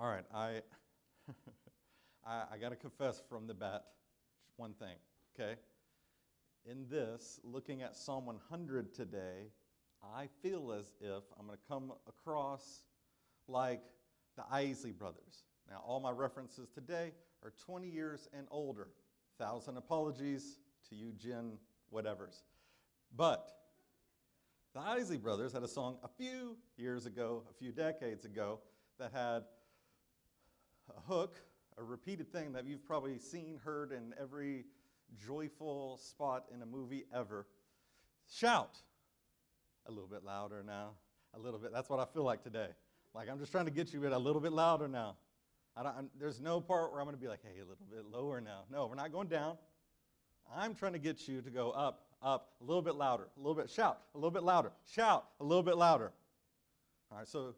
All right, I, I, I got to confess from the bat one thing, okay? In this, looking at Psalm 100 today, I feel as if I'm going to come across like the Isley brothers. Now, all my references today are 20 years and older. Thousand apologies to you, Jen, whatevers. But the Isley brothers had a song a few years ago, a few decades ago, that had a hook, a repeated thing that you've probably seen, heard in every joyful spot in a movie ever. Shout. A little bit louder now. A little bit. That's what I feel like today. Like I'm just trying to get you a little bit louder now. I don't there's no part where I'm going to be like, hey, a little bit lower now. No, we're not going down. I'm trying to get you to go up, up, a little bit louder, a little bit, shout, a little bit louder, shout, a little bit louder. All right, so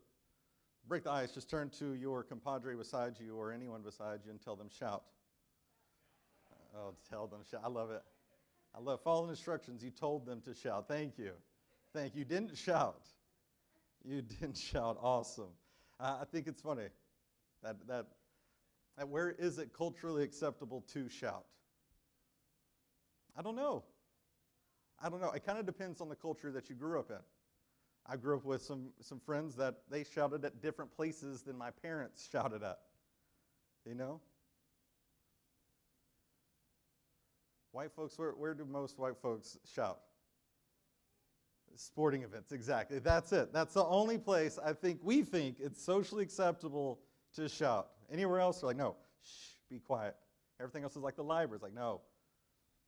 break the ice. Just turn to your compadre beside you or anyone beside you and tell them, shout. Oh, tell them, shout. I love it. I love following instructions. You told them to shout. Thank you. Thank you. You didn't shout. You didn't shout. Awesome. Uh, I think it's funny that, that, that where is it culturally acceptable to shout? I don't know. I don't know. It kind of depends on the culture that you grew up in. I grew up with some, some friends that they shouted at different places than my parents shouted at. You know? White folks, where, where do most white folks shout? Sporting events, exactly. That's it. That's the only place I think we think it's socially acceptable to shout. Anywhere else, they're like, no, shh, be quiet. Everything else is like the library. It's like, no.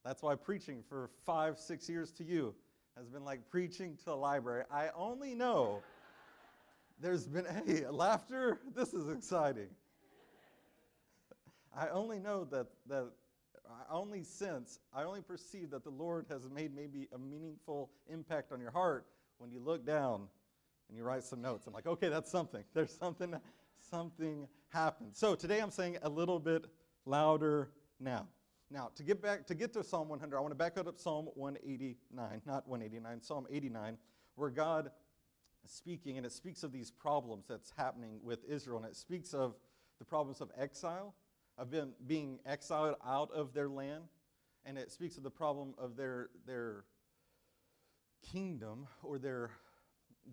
That's why preaching for five, six years to you has been like preaching to a library. I only know there's been, hey, laughter, this is exciting. I only know that, that I only sense, I only perceive that the Lord has made maybe a meaningful impact on your heart when you look down and you write some notes. I'm like, okay, that's something. There's something, something happened. So today I'm saying a little bit louder now. Now, to get back to get to Psalm 100, I want to back up to Psalm 189, not 189, Psalm 89, where God is speaking, and it speaks of these problems that's happening with Israel, and it speaks of the problems of exile, of them being exiled out of their land, and it speaks of the problem of their their kingdom or their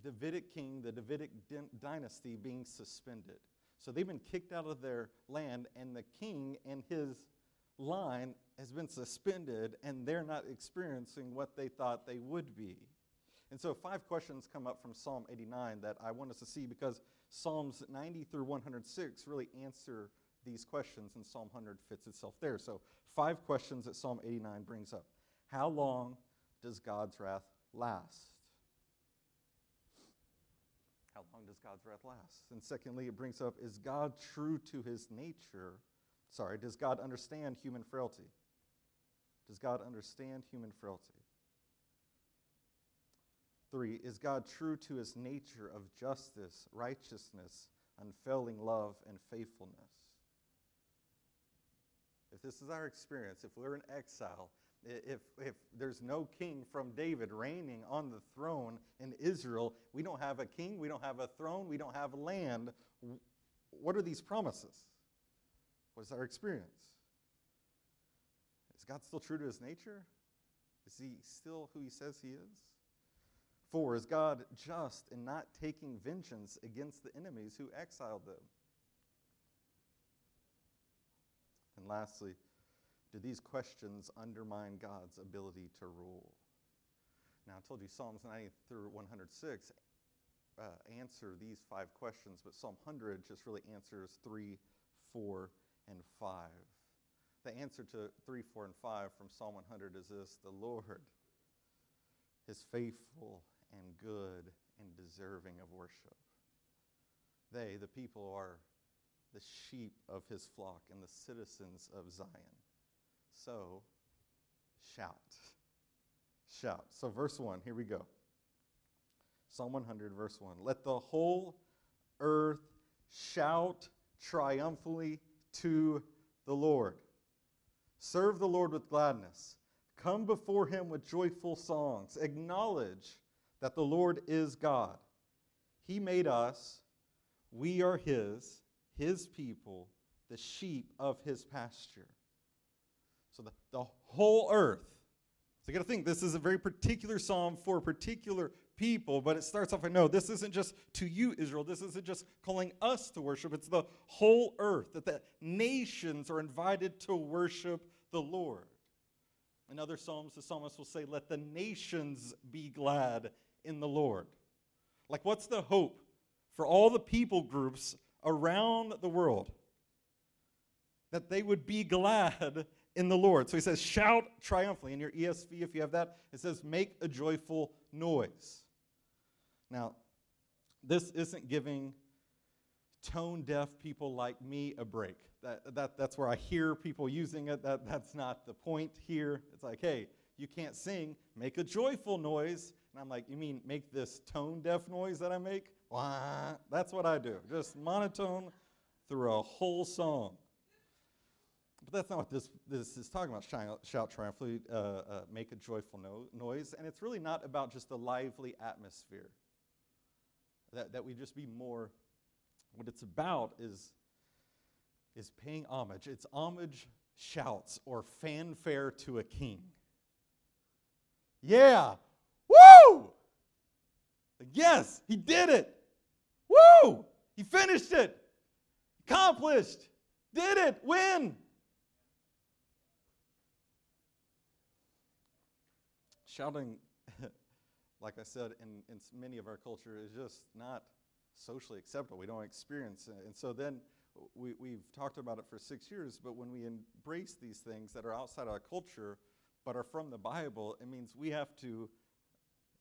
Davidic king, the Davidic dynasty being suspended. So they've been kicked out of their land, and the king and his line has been suspended and they're not experiencing what they thought they would be. And so, five questions come up from Psalm 89 that I want us to see because Psalms 90 through 106 really answer these questions, and Psalm 100 fits itself there. So, five questions that Psalm 89 brings up. How long does God's wrath last? How long does God's wrath last? And secondly, it brings up is God true to his nature Sorry, does God understand human frailty? Does God understand human frailty? Three, is God true to his nature of justice, righteousness, unfailing love, and faithfulness? If this is our experience, if we're in exile, if, if there's no king from David reigning on the throne in Israel, we don't have a king, we don't have a throne, we don't have land. What are these promises? What is our experience? Is God still true to his nature? Is he still who he says he is? Four, is God just in not taking vengeance against the enemies who exiled them? And lastly, do these questions undermine God's ability to rule? Now, I told you Psalms 90 through 106 uh, answer these five questions, but Psalm 100 just really answers three, four, and 5. The answer to 3, 4, and 5 from Psalm 100 is this The Lord is faithful and good and deserving of worship. They, the people, are the sheep of his flock and the citizens of Zion. So, shout. Shout. So, verse 1, here we go. Psalm 100, verse 1. Let the whole earth shout triumphantly to the Lord. Serve the Lord with gladness. Come before him with joyful songs. Acknowledge that the Lord is God. He made us, we are his. his people, the sheep of his pasture. So the, the whole earth. So you got to think this is a very particular psalm for a particular people, but it starts off, I know this isn't just to you, Israel. This isn't just calling us to worship. It's the whole earth, that the nations are invited to worship the Lord. In other Psalms, the psalmist will say, Let the nations be glad in the Lord. Like, what's the hope for all the people groups around the world? That they would be glad in the Lord. So he says, Shout triumphantly. In your ESV, if you have that, it says, Make a joyful noise. Now, this isn't giving tone deaf people like me a break. That, that, that's where I hear people using it. That, that's not the point here. It's like, hey, you can't sing, make a joyful noise. And I'm like, you mean make this tone deaf noise that I make? Wah. That's what I do, just monotone through a whole song. But that's not what this, this is talking about. Shout, shout triumphantly, uh, uh, make a joyful no- noise. And it's really not about just a lively atmosphere. That, that we just be more, what it's about is, is paying homage. It's homage shouts or fanfare to a king. Yeah, woo! Yes, he did it. Woo! He finished it. Accomplished. Did it. Win. Shouting like I said, in, in many of our culture, is just not socially acceptable. We don't experience it. And so then we, we've talked about it for six years, but when we embrace these things that are outside our culture but are from the Bible, it means we have to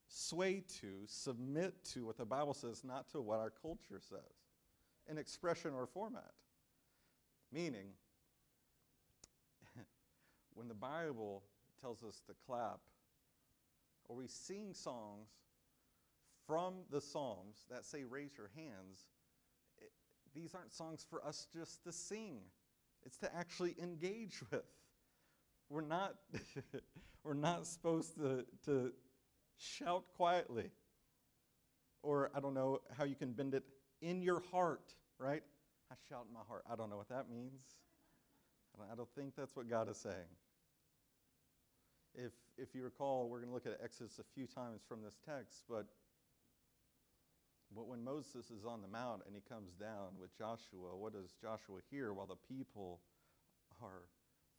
sway to, submit to what the Bible says, not to what our culture says in expression or format. Meaning, when the Bible tells us to clap or we sing songs from the Psalms that say, raise your hands, it, these aren't songs for us just to sing, it's to actually engage with. We're not, we're not supposed to, to shout quietly. Or I don't know how you can bend it in your heart, right? I shout in my heart. I don't know what that means. I don't think that's what God is saying. If, if you recall, we're going to look at Exodus a few times from this text, but, but when Moses is on the mount and he comes down with Joshua, what does Joshua hear while the people are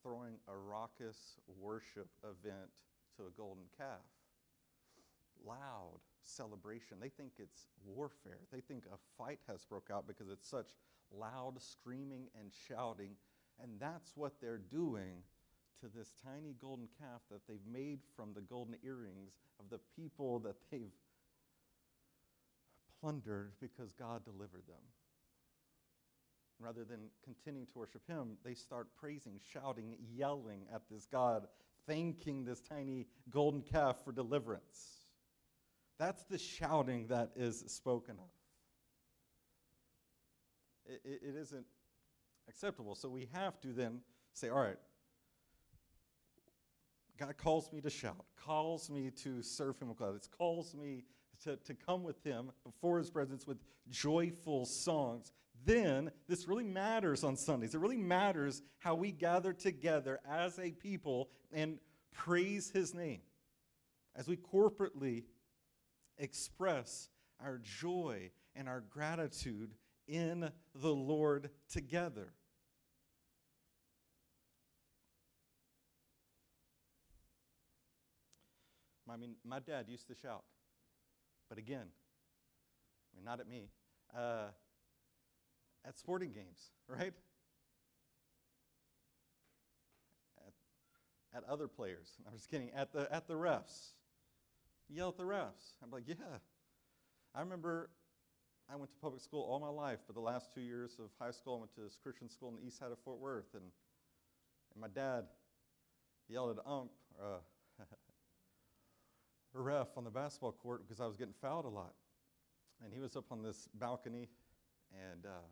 throwing a raucous worship event to a golden calf? Loud celebration. They think it's warfare. They think a fight has broke out because it's such loud screaming and shouting. And that's what they're doing to this tiny golden calf that they've made from the golden earrings of the people that they've plundered because God delivered them. Rather than continuing to worship Him, they start praising, shouting, yelling at this God, thanking this tiny golden calf for deliverance. That's the shouting that is spoken of. It, it, it isn't acceptable. So we have to then say, all right, God calls me to shout, calls me to serve Him with gladness, calls me to, to come with Him before His presence with joyful songs. Then this really matters on Sundays. It really matters how we gather together as a people and praise His name. As we corporately express our joy and our gratitude in the Lord together. I mean, my dad used to shout, but again, I mean, not at me, uh, at sporting games, right? At, at other players. I'm just kidding. At the at the refs, yell at the refs. I'm like, yeah. I remember I went to public school all my life, but the last two years of high school, I went to this Christian school in the east side of Fort Worth, and, and my dad yelled at ump, uh, ref on the basketball court because I was getting fouled a lot. And he was up on this balcony and uh,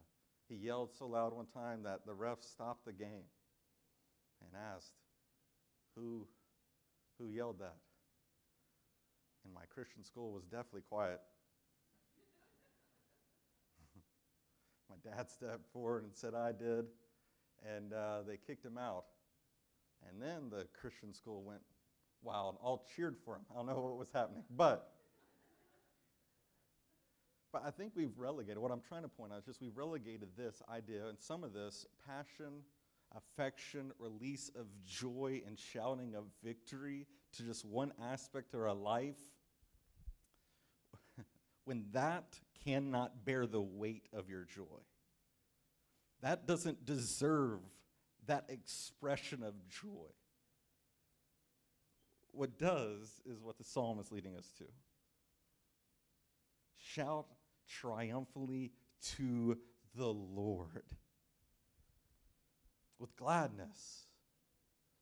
he yelled so loud one time that the ref stopped the game and asked, Who, who yelled that? And my Christian school was definitely quiet. my dad stepped forward and said, I did. And uh, they kicked him out. And then the Christian school went wild. All cheered for him. I don't know what was happening. But, but I think we've relegated, what I'm trying to point out is just we've relegated this idea and some of this passion, affection, release of joy, and shouting of victory to just one aspect of our life. when that cannot bear the weight of your joy, that doesn't deserve that expression of joy. What does is what the psalm is leading us to. Shout triumphantly to the Lord with gladness.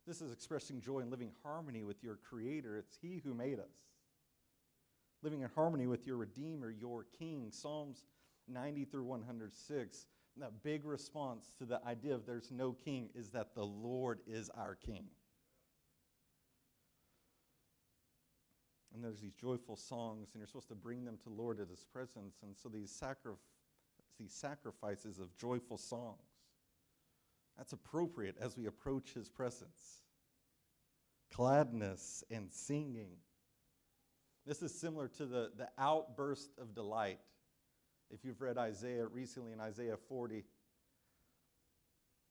This is expressing joy and living harmony with your Creator. It's He who made us. Living in harmony with your Redeemer, your King. Psalms 90 through 106 that big response to the idea of there's no king is that the Lord is our king. And there's these joyful songs, and you're supposed to bring them to Lord at his presence. And so these, sacri- these sacrifices of joyful songs, that's appropriate as we approach his presence. Gladness and singing. This is similar to the, the outburst of delight if you've read Isaiah recently in Isaiah 40,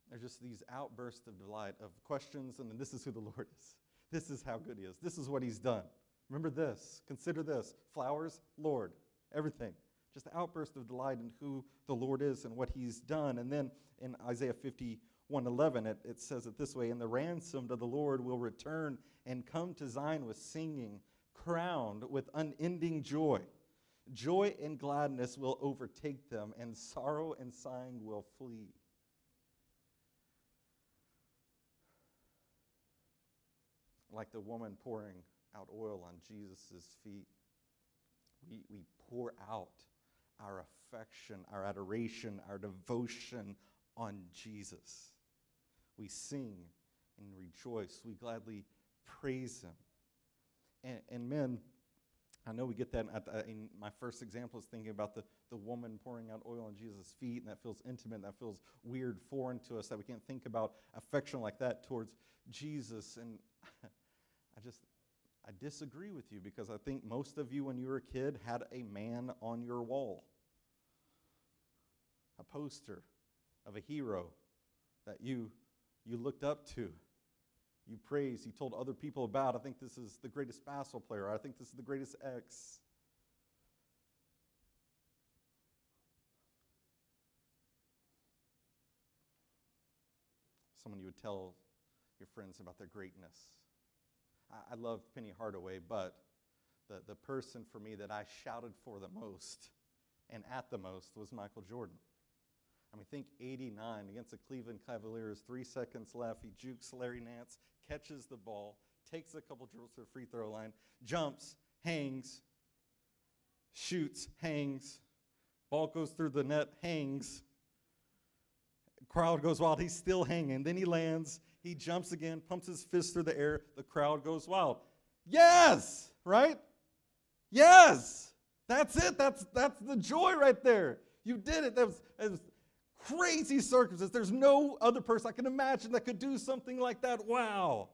there's just these outbursts of delight, of questions, and then this is who the Lord is. This is how good He is. This is what He's done. Remember this. Consider this. Flowers, Lord, everything. Just the outburst of delight in who the Lord is and what He's done. And then in Isaiah 51 11, it, it says it this way And the ransomed of the Lord will return and come to Zion with singing, crowned with unending joy. Joy and gladness will overtake them, and sorrow and sighing will flee. Like the woman pouring out oil on Jesus' feet, we, we pour out our affection, our adoration, our devotion on Jesus. We sing and rejoice. We gladly praise Him. And, and men, I know we get that the, in my first example is thinking about the, the woman pouring out oil on Jesus' feet, and that feels intimate, that feels weird, foreign to us, that we can't think about affection like that towards Jesus. And I just, I disagree with you because I think most of you, when you were a kid, had a man on your wall, a poster of a hero that you, you looked up to you praised, you told other people about. I think this is the greatest basketball player. I think this is the greatest X. Someone you would tell your friends about their greatness. I, love Penny Hardaway, but the, the person for me that I shouted for the most and at the most was Michael Jordan. I mean, think 89 against the Cleveland Cavaliers, three seconds left. He jukes Larry Nance, catches the ball, takes a couple dribbles to the free throw line, jumps, hangs, shoots, hangs, ball goes through the net, hangs. Crowd goes wild. He's still hanging. Then he lands. He jumps again, pumps his fist through the air. The crowd goes wild. Yes, right? Yes. That's it. That's that's the joy right there. You did it. That was, that was crazy circumstance. There's no other person I can imagine that could do something like that. Wow.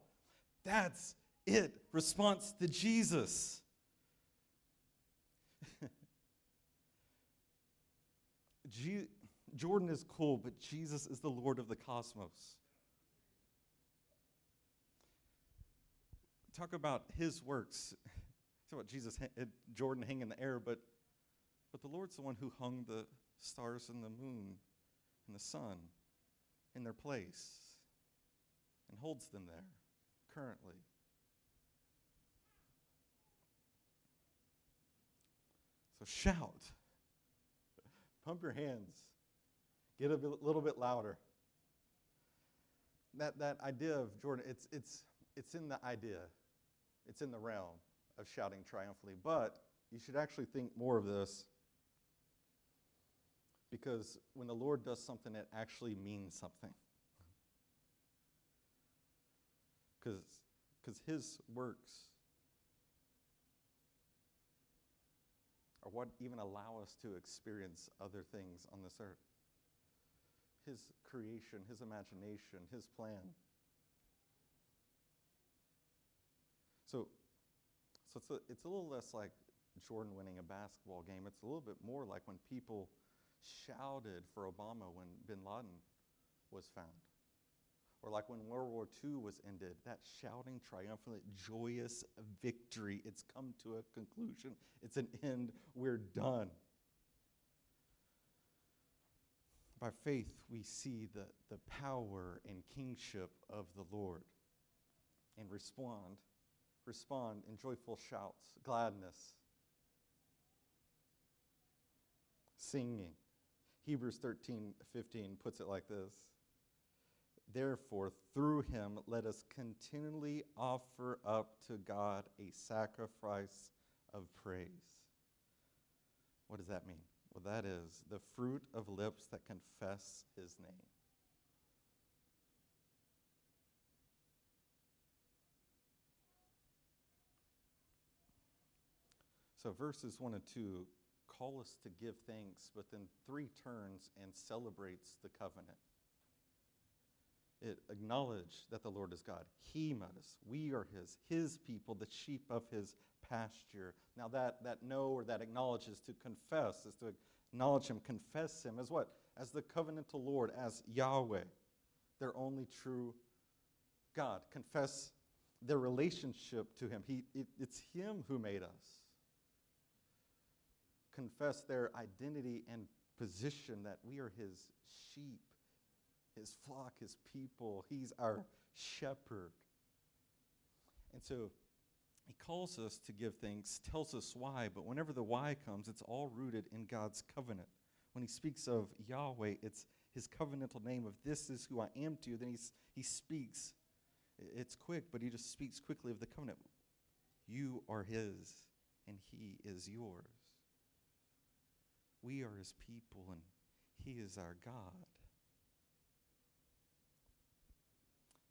That's it. Response to Jesus. G- Jordan is cool, but Jesus is the Lord of the cosmos. Talk about his works. Talk about Jesus, eh, Jordan hanging in the air, but, but the Lord's the one who hung the stars and the moon and the sun in their place and holds them there currently. So shout. Pump your hands. Get a little bit louder. That, that idea of Jordan, it's, it's, it's in the idea, it's in the realm of shouting triumphantly. But you should actually think more of this because when the Lord does something, it actually means something. Because His works are what even allow us to experience other things on this earth. his creation, his imagination, his plan. So, so it's a, it's a little less like Jordan winning a basketball game. It's a little bit more like when people shouted for Obama when bin Laden was found. Or like when World War II was ended, that shouting, triumphant, joyous victory. It's come to a conclusion. It's an end. We're done. By faith, we see the, the power and kingship of the Lord and respond, respond in joyful shouts, gladness, singing. Hebrews 13, 15 puts it like this Therefore, through him, let us continually offer up to God a sacrifice of praise. What does that mean? Well, that is the fruit of lips that confess his name. So, verses 1 and 2 call us to give thanks, but then 3 turns and celebrates the covenant. It acknowledged that the Lord is God. He made us. We are His, His people, the sheep of His pasture. Now, that, that know or that acknowledges to confess is to acknowledge Him, confess Him as what? As the covenantal Lord, as Yahweh, their only true God. Confess their relationship to Him. He, it, it's Him who made us. Confess their identity and position that we are His sheep, His flock, His people. He's our shepherd. And so he calls us to give thanks, tells us why, but whenever the why comes, it's all rooted in God's covenant. When he speaks of Yahweh, it's his covenantal name of this is who I am to you. Then he's, he speaks. It's quick, but he just speaks quickly of the covenant. You are his, and he is yours. We are his people, and he is our God.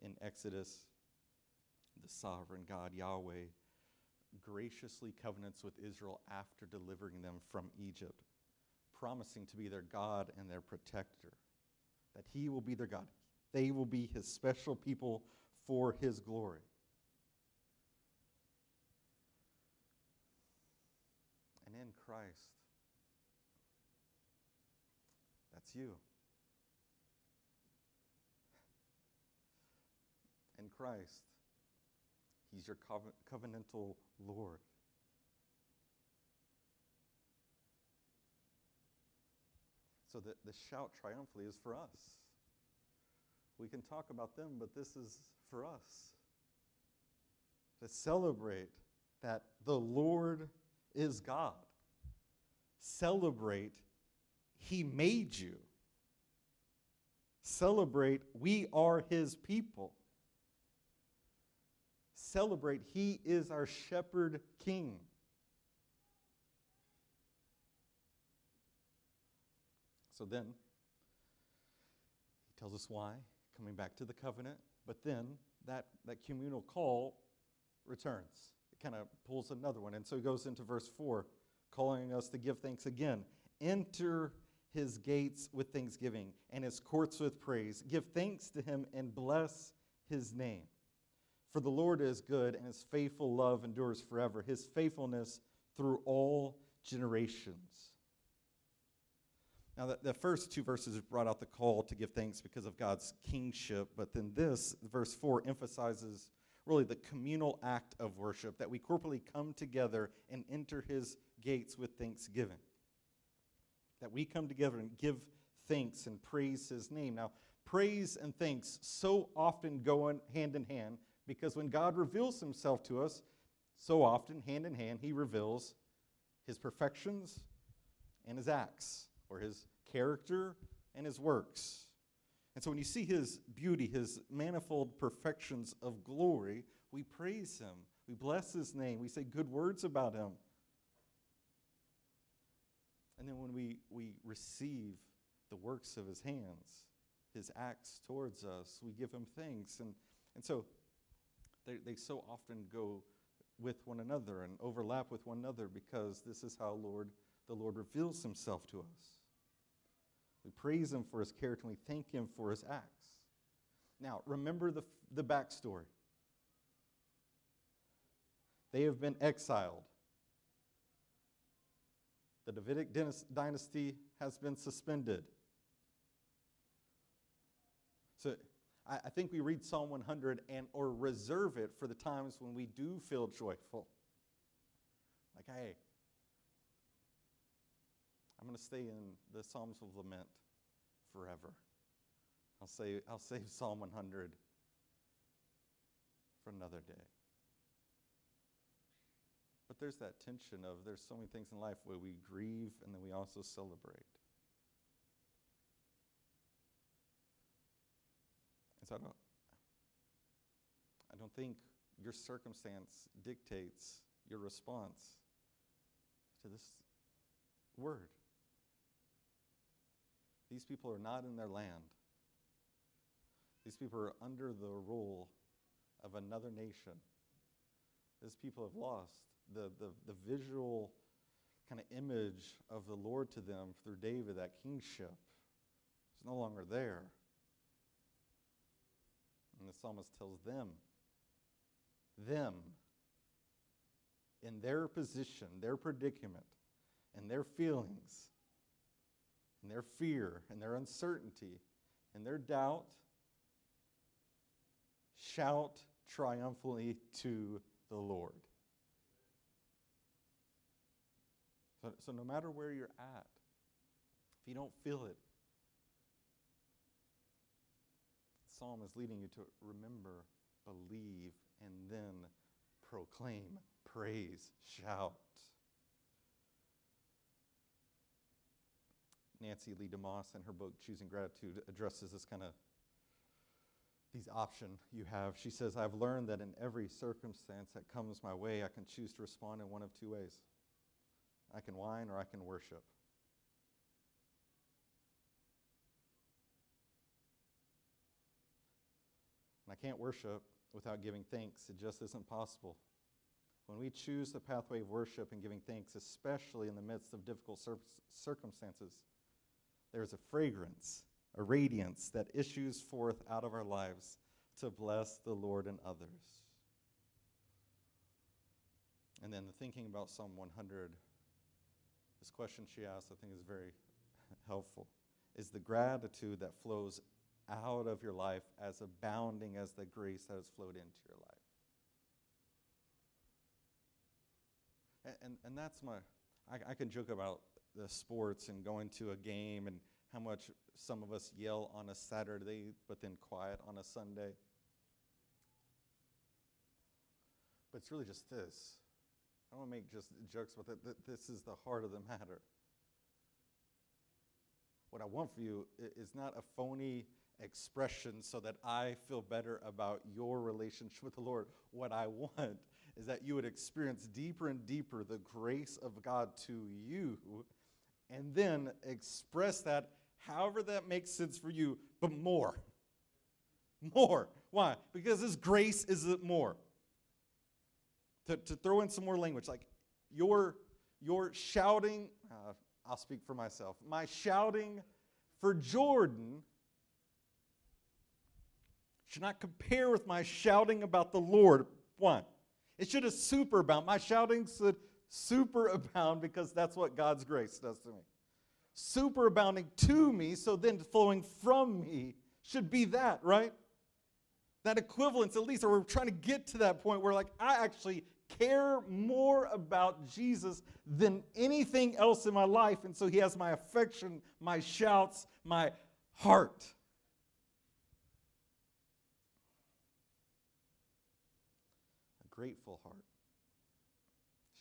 In Exodus, the sovereign God, Yahweh, graciously covenants with Israel after delivering them from Egypt, promising to be their God and their protector, that He will be their God. They will be His special people for His glory. And in Christ, you. In Christ, He's your covenantal Lord. So the, the shout triumphantly is for us. We can talk about them, but this is for us. To celebrate that the Lord is God. Celebrate, He made you. Celebrate, we are His people celebrate He is our shepherd king. So then, he tells us why, coming back to the covenant, but then that, that communal call returns. It kind of pulls another one. And so he goes into verse 4, calling us to give thanks again. Enter his gates with thanksgiving and his courts with praise. Give thanks to him and bless his name. For the Lord is good, and his faithful love endures forever, his faithfulness through all generations. Now, the, the, first two verses brought out the call to give thanks because of God's kingship, but then this, verse 4, emphasizes really the communal act of worship that we corporately come together and enter his gates with thanksgiving. That we come together and give thanks and praise his name. Now, praise and thanks so often go hand in hand because when God reveals himself to us, so often, hand in hand, he reveals his perfections and his acts, or his character and his works. And so when you see his beauty, his manifold perfections of glory, we praise him. We bless his name. We say good words about him. And then when we, we receive the works of his hands, his acts towards us, we give him thanks. And, and so they, they so often go with one another and overlap with one another because this is how Lord, the Lord reveals himself to us. We praise him for his character and we thank him for his acts. Now, remember the, the backstory. They have been exiled. The Davidic dynasty has been suspended. So I, I think we read Psalm 100 and or reserve it for the times when we do feel joyful. Like, hey, I'm going to stay in the Psalms of Lament forever. I'll, say, I'll save Psalm 100 for another day. There's that tension of there's so many things in life where we grieve and then we also celebrate. And so I don't, I don't think your circumstance dictates your response to this word. These people are not in their land. These people are under the rule of another nation. These people have lost the, the, the visual kind of image of the Lord to them through David, that kingship, is no longer there. And the psalmist tells them, them, in their position, their predicament, and their feelings, and their fear, and their uncertainty, and their doubt, shout triumphantly to the Lord. So, so no matter where you're at, if you don't feel it, psalm is leading you to remember, believe, and then proclaim, praise, shout. Nancy Lee DeMoss, in her book Choosing Gratitude, addresses this kind of these option you have. She says, I've learned that in every circumstance that comes my way, I can choose to respond in one of two ways. I can whine or I can worship. And I can't worship without giving thanks. It just isn't possible. When we choose the pathway of worship and giving thanks, especially in the midst of difficult circumstances, there's a fragrance, a radiance that issues forth out of our lives to bless the Lord and others. And then the thinking about Psalm 100 this question she asked, I think, is very helpful. Is the gratitude that flows out of your life as abounding as the grace that has flowed into your life? And, and, and that's my, I, I can joke about the sports and going to a game and how much some of us yell on a Saturday, but then quiet on a Sunday. But it's really just this I don't want to make just jokes about it. This is the heart of the matter. What I want for you is not a phony expression so that I feel better about your relationship with the Lord. What I want is that you would experience deeper and deeper the grace of God to you and then express that however that makes sense for you, but more. More. Why? Because His grace is more to, to throw in some more language, like your, your shouting, uh, I'll speak for myself, my shouting for Jordan should not compare with my shouting about the Lord. One, it should have super abound. My shouting should super abound because that's what God's grace does to me. Super abounding to me, so then flowing from me should be that, right? That equivalence, at least, or we're trying to get to that point where, like, I actually care more about Jesus than anything else in my life. And so he has my affection, my shouts, my heart. A grateful heart.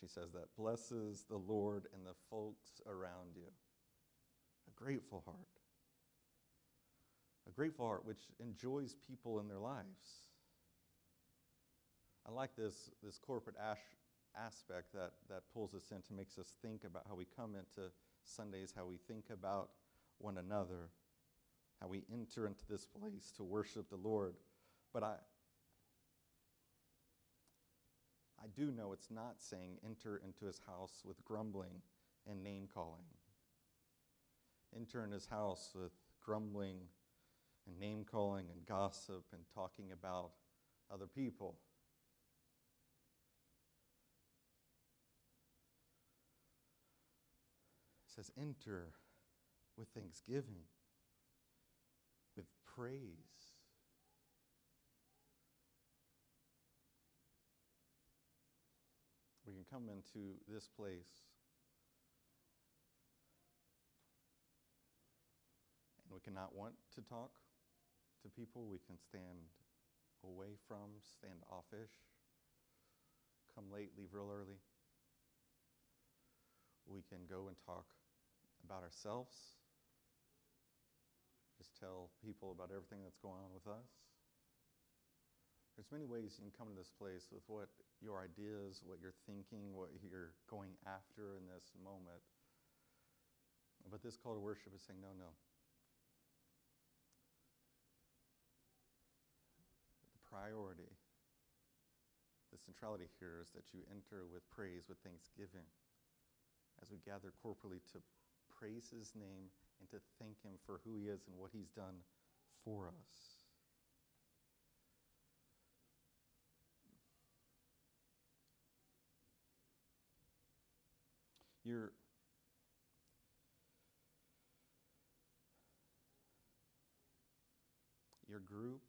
She says that blesses the Lord and the folks around you. Grateful heart. A grateful heart which enjoys people in their lives I like this, this corporate ash aspect that, that pulls us into, makes us think about how we come into Sundays, how we think about one another, how we enter into this place to worship the Lord. But I, I do know it's not saying enter into his house with grumbling and name calling. Enter in his house with grumbling and name calling and gossip and talking about other people. It says, enter with thanksgiving, with praise. We can come into this place and we cannot want to talk to people. We can stand away from, stand offish, come late, leave real early. We can go and talk about ourselves, just tell people about everything that's going on with us. There's many ways you can come to this place with what your ideas, what you're thinking, what you're going after in this moment. But this call to worship is saying, no, no. Priority, the centrality here is that you enter with praise, with thanksgiving, as we gather corporally to praise his name and to thank him for who he is and what he's done for us. your your group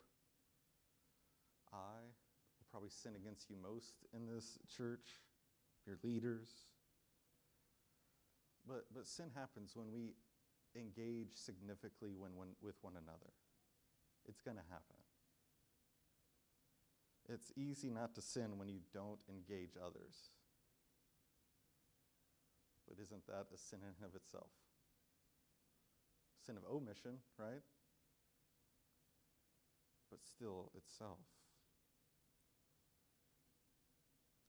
probably sin against you most in this church your leaders but but sin happens when we engage significantly when, when with one another it's going to happen it's easy not to sin when you don't engage others but isn't that a sin in and of itself? Sin of omission, right? But still itself.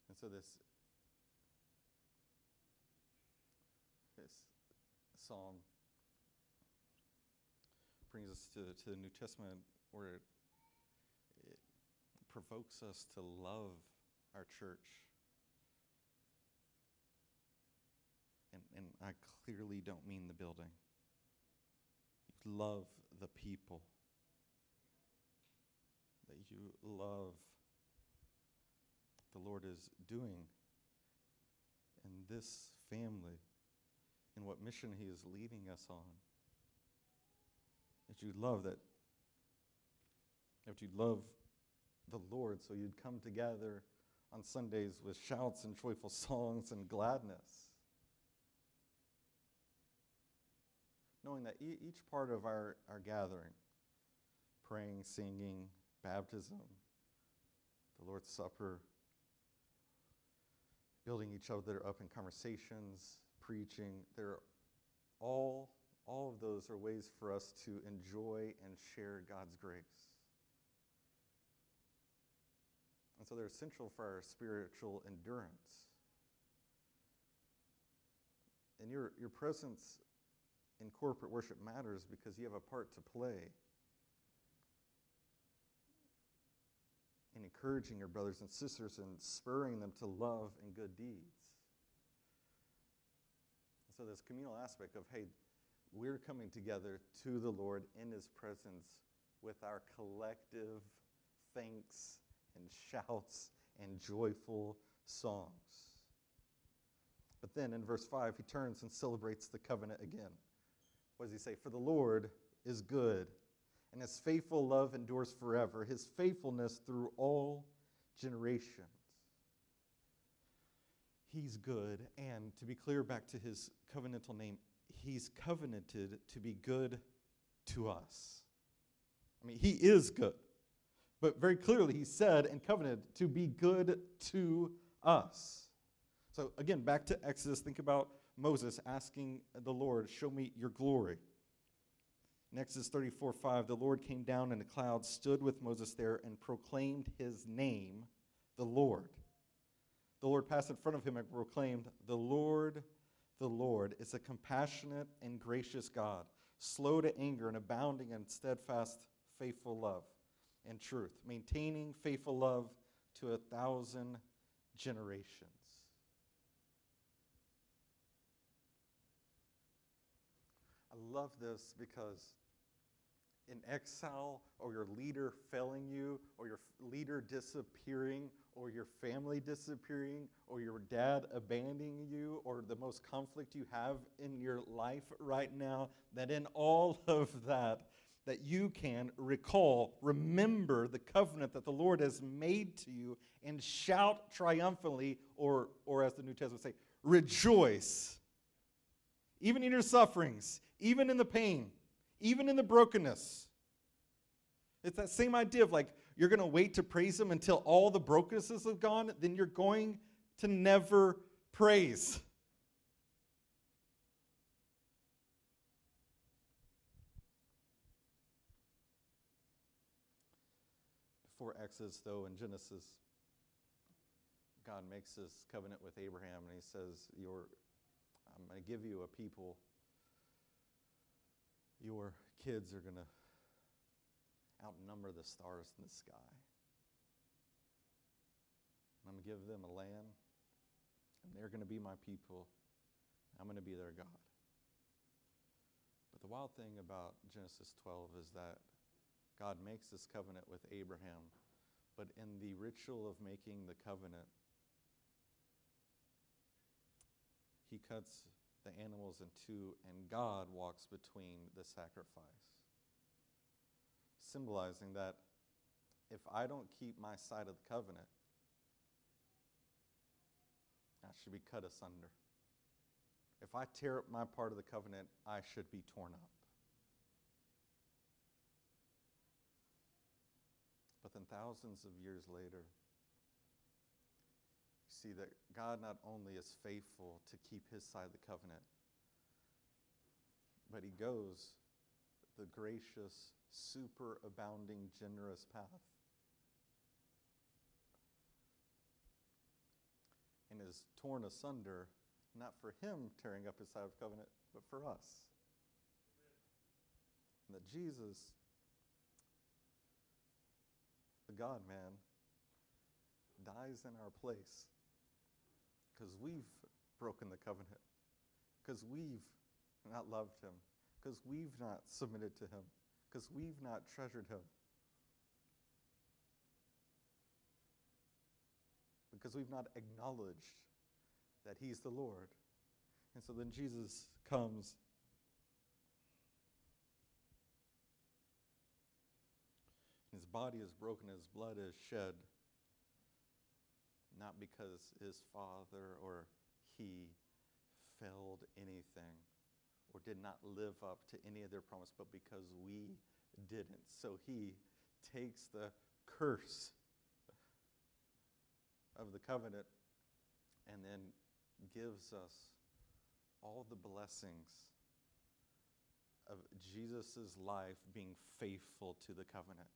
And so this, this psalm brings us to, to the New Testament where it, it provokes us to love our church and, and I clearly don't mean the building. You love the people. That you love the Lord is doing in this family and what mission He is leading us on. That you'd love that, that you'd love the Lord so you'd come together on Sundays with shouts and joyful songs and gladness. knowing that e- each part of our, our gathering, praying, singing, baptism, the Lord's Supper, building each other up in conversations, preaching, they're all all of those are ways for us to enjoy and share God's grace. And so they're essential for our spiritual endurance. And your, your presence in corporate worship matters because you have a part to play in encouraging your brothers and sisters and spurring them to love and good deeds. So, this communal aspect of, hey, we're coming together to the Lord in His presence with our collective thanks and shouts and joyful songs. But then in verse 5, he turns and celebrates the covenant again what does he say? For the Lord is good, and his faithful love endures forever, his faithfulness through all generations. He's good, and to be clear, back to his covenantal name, he's covenanted to be good to us. I mean, he is good. But very clearly, he said and covenanted to be good to us. So, again, back to Exodus, think about Moses asking the Lord, Show me your glory. In Exodus 34 5, the Lord came down in a cloud, stood with Moses there, and proclaimed his name, the Lord. The Lord passed in front of him and proclaimed, The Lord, the Lord, is a compassionate and gracious God, slow to anger and abounding in steadfast, faithful love and truth, maintaining faithful love to a thousand generations. I love this because in exile or your leader failing you or your leader disappearing or your family disappearing or your dad abandoning you or the most conflict you have in your life right now that in all of that that you can recall remember the covenant that the Lord has made to you and shout triumphantly or or as the New Testament say rejoice. Even in your sufferings even in the pain even in the brokenness. It's that same idea of like you're going to wait to praise Him until all the brokennesses have gone, then you're going to never praise. Before Exodus, though, in Genesis, God makes this covenant with Abraham and He says, Your, I'm going to give you a people your kids are going to outnumber the stars in the sky. I'm going to give them a land, and they're going to be my people. I'm going to be their God. But the wild thing about Genesis 12 is that God makes this covenant with Abraham, but in the ritual of making the covenant, he cuts the animals in two, and God walks between the sacrifice. Symbolizing that if I don't keep my side of the covenant, I should be cut asunder. If I tear up my part of the covenant, I should be torn up. But then, thousands of years later, see that God not only is faithful to keep his side of the covenant, but he goes the gracious, super abounding, generous path. And is torn asunder, not for him tearing up his side of the covenant, but for us. And that Jesus, the God man, dies in our place because we've broken the covenant, because we've not loved him, because we've not submitted to him, because we've not treasured him. Because we've not acknowledged that he's the Lord. And so then Jesus comes. His body is broken, his blood is shed not because his father or he failed anything or did not live up to any of their promise, but because we didn't. So he takes the curse of the covenant and then gives us all the blessings of Jesus' life being faithful to the covenant.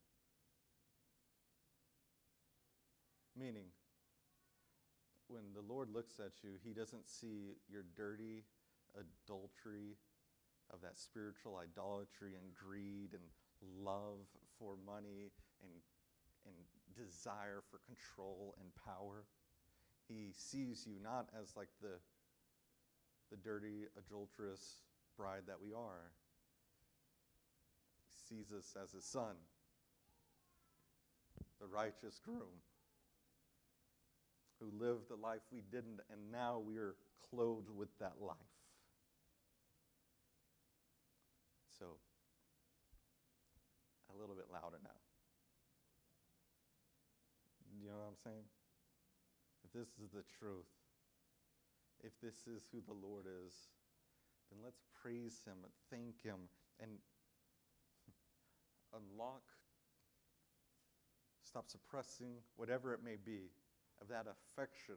Meaning, when the Lord looks at you, he doesn't see your dirty adultery of that spiritual idolatry and greed and love for money and, and desire for control and power. He sees you not as like the, the dirty, adulterous bride that we are. He sees us as his son, the righteous groom who lived the life we didn't, and now we're clothed with that life. So, a little bit louder now. You know what I'm saying? If this is the truth, if this is who the Lord is, then let's praise Him, thank Him, and unlock, stop suppressing whatever it may be of that affection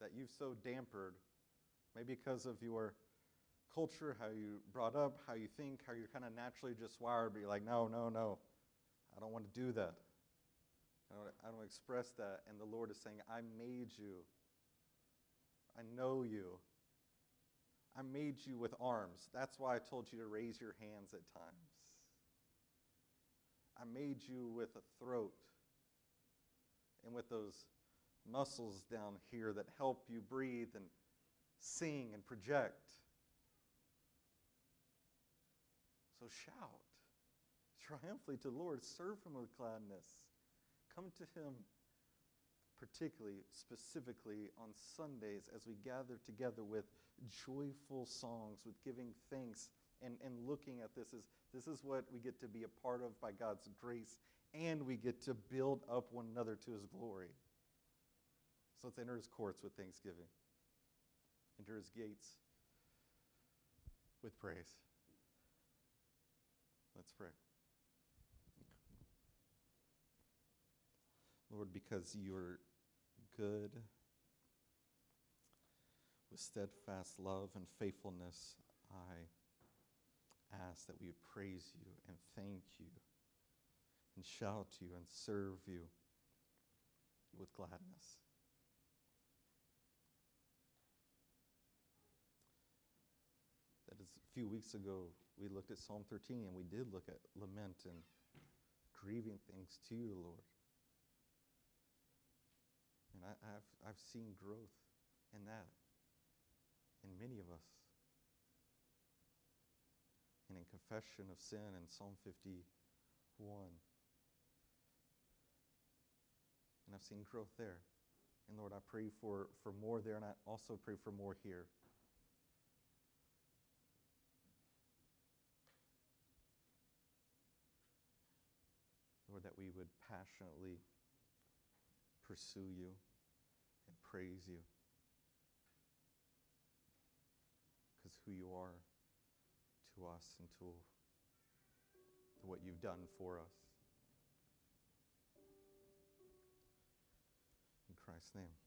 that you've so dampered, maybe because of your culture, how you brought up, how you think, how you're kind of naturally just wired, but you're like, no, no, no, I don't want to do that. I don't, I don't express that. And the Lord is saying, I made you. I know you. I made you with arms. That's why I told you to raise your hands at times. I made you with a throat and with those muscles down here that help you breathe and sing and project. So shout triumphantly to the Lord, serve Him with gladness. Come to Him, particularly, specifically on Sundays as we gather together with joyful songs, with giving thanks and, and looking at this as this is what we get to be a part of by God's grace, and we get to build up one another to His glory. So let's enter His courts with thanksgiving, enter His gates with praise. Let's pray. Lord, because you're good with steadfast love and faithfulness, I ask that we would praise you and thank you and shout to you and serve you with gladness. That is, a few weeks ago, we looked at Psalm 13 and we did look at lament and grieving things to you, Lord. And I, have I've seen growth in that in many of us. And in confession of sin in Psalm 51. And I've seen growth there. And Lord, I pray for, for more there, and I also pray for more here. Lord, that we would passionately pursue you and praise you. Because who you are to us and to, what you've done for us. In Christ's name.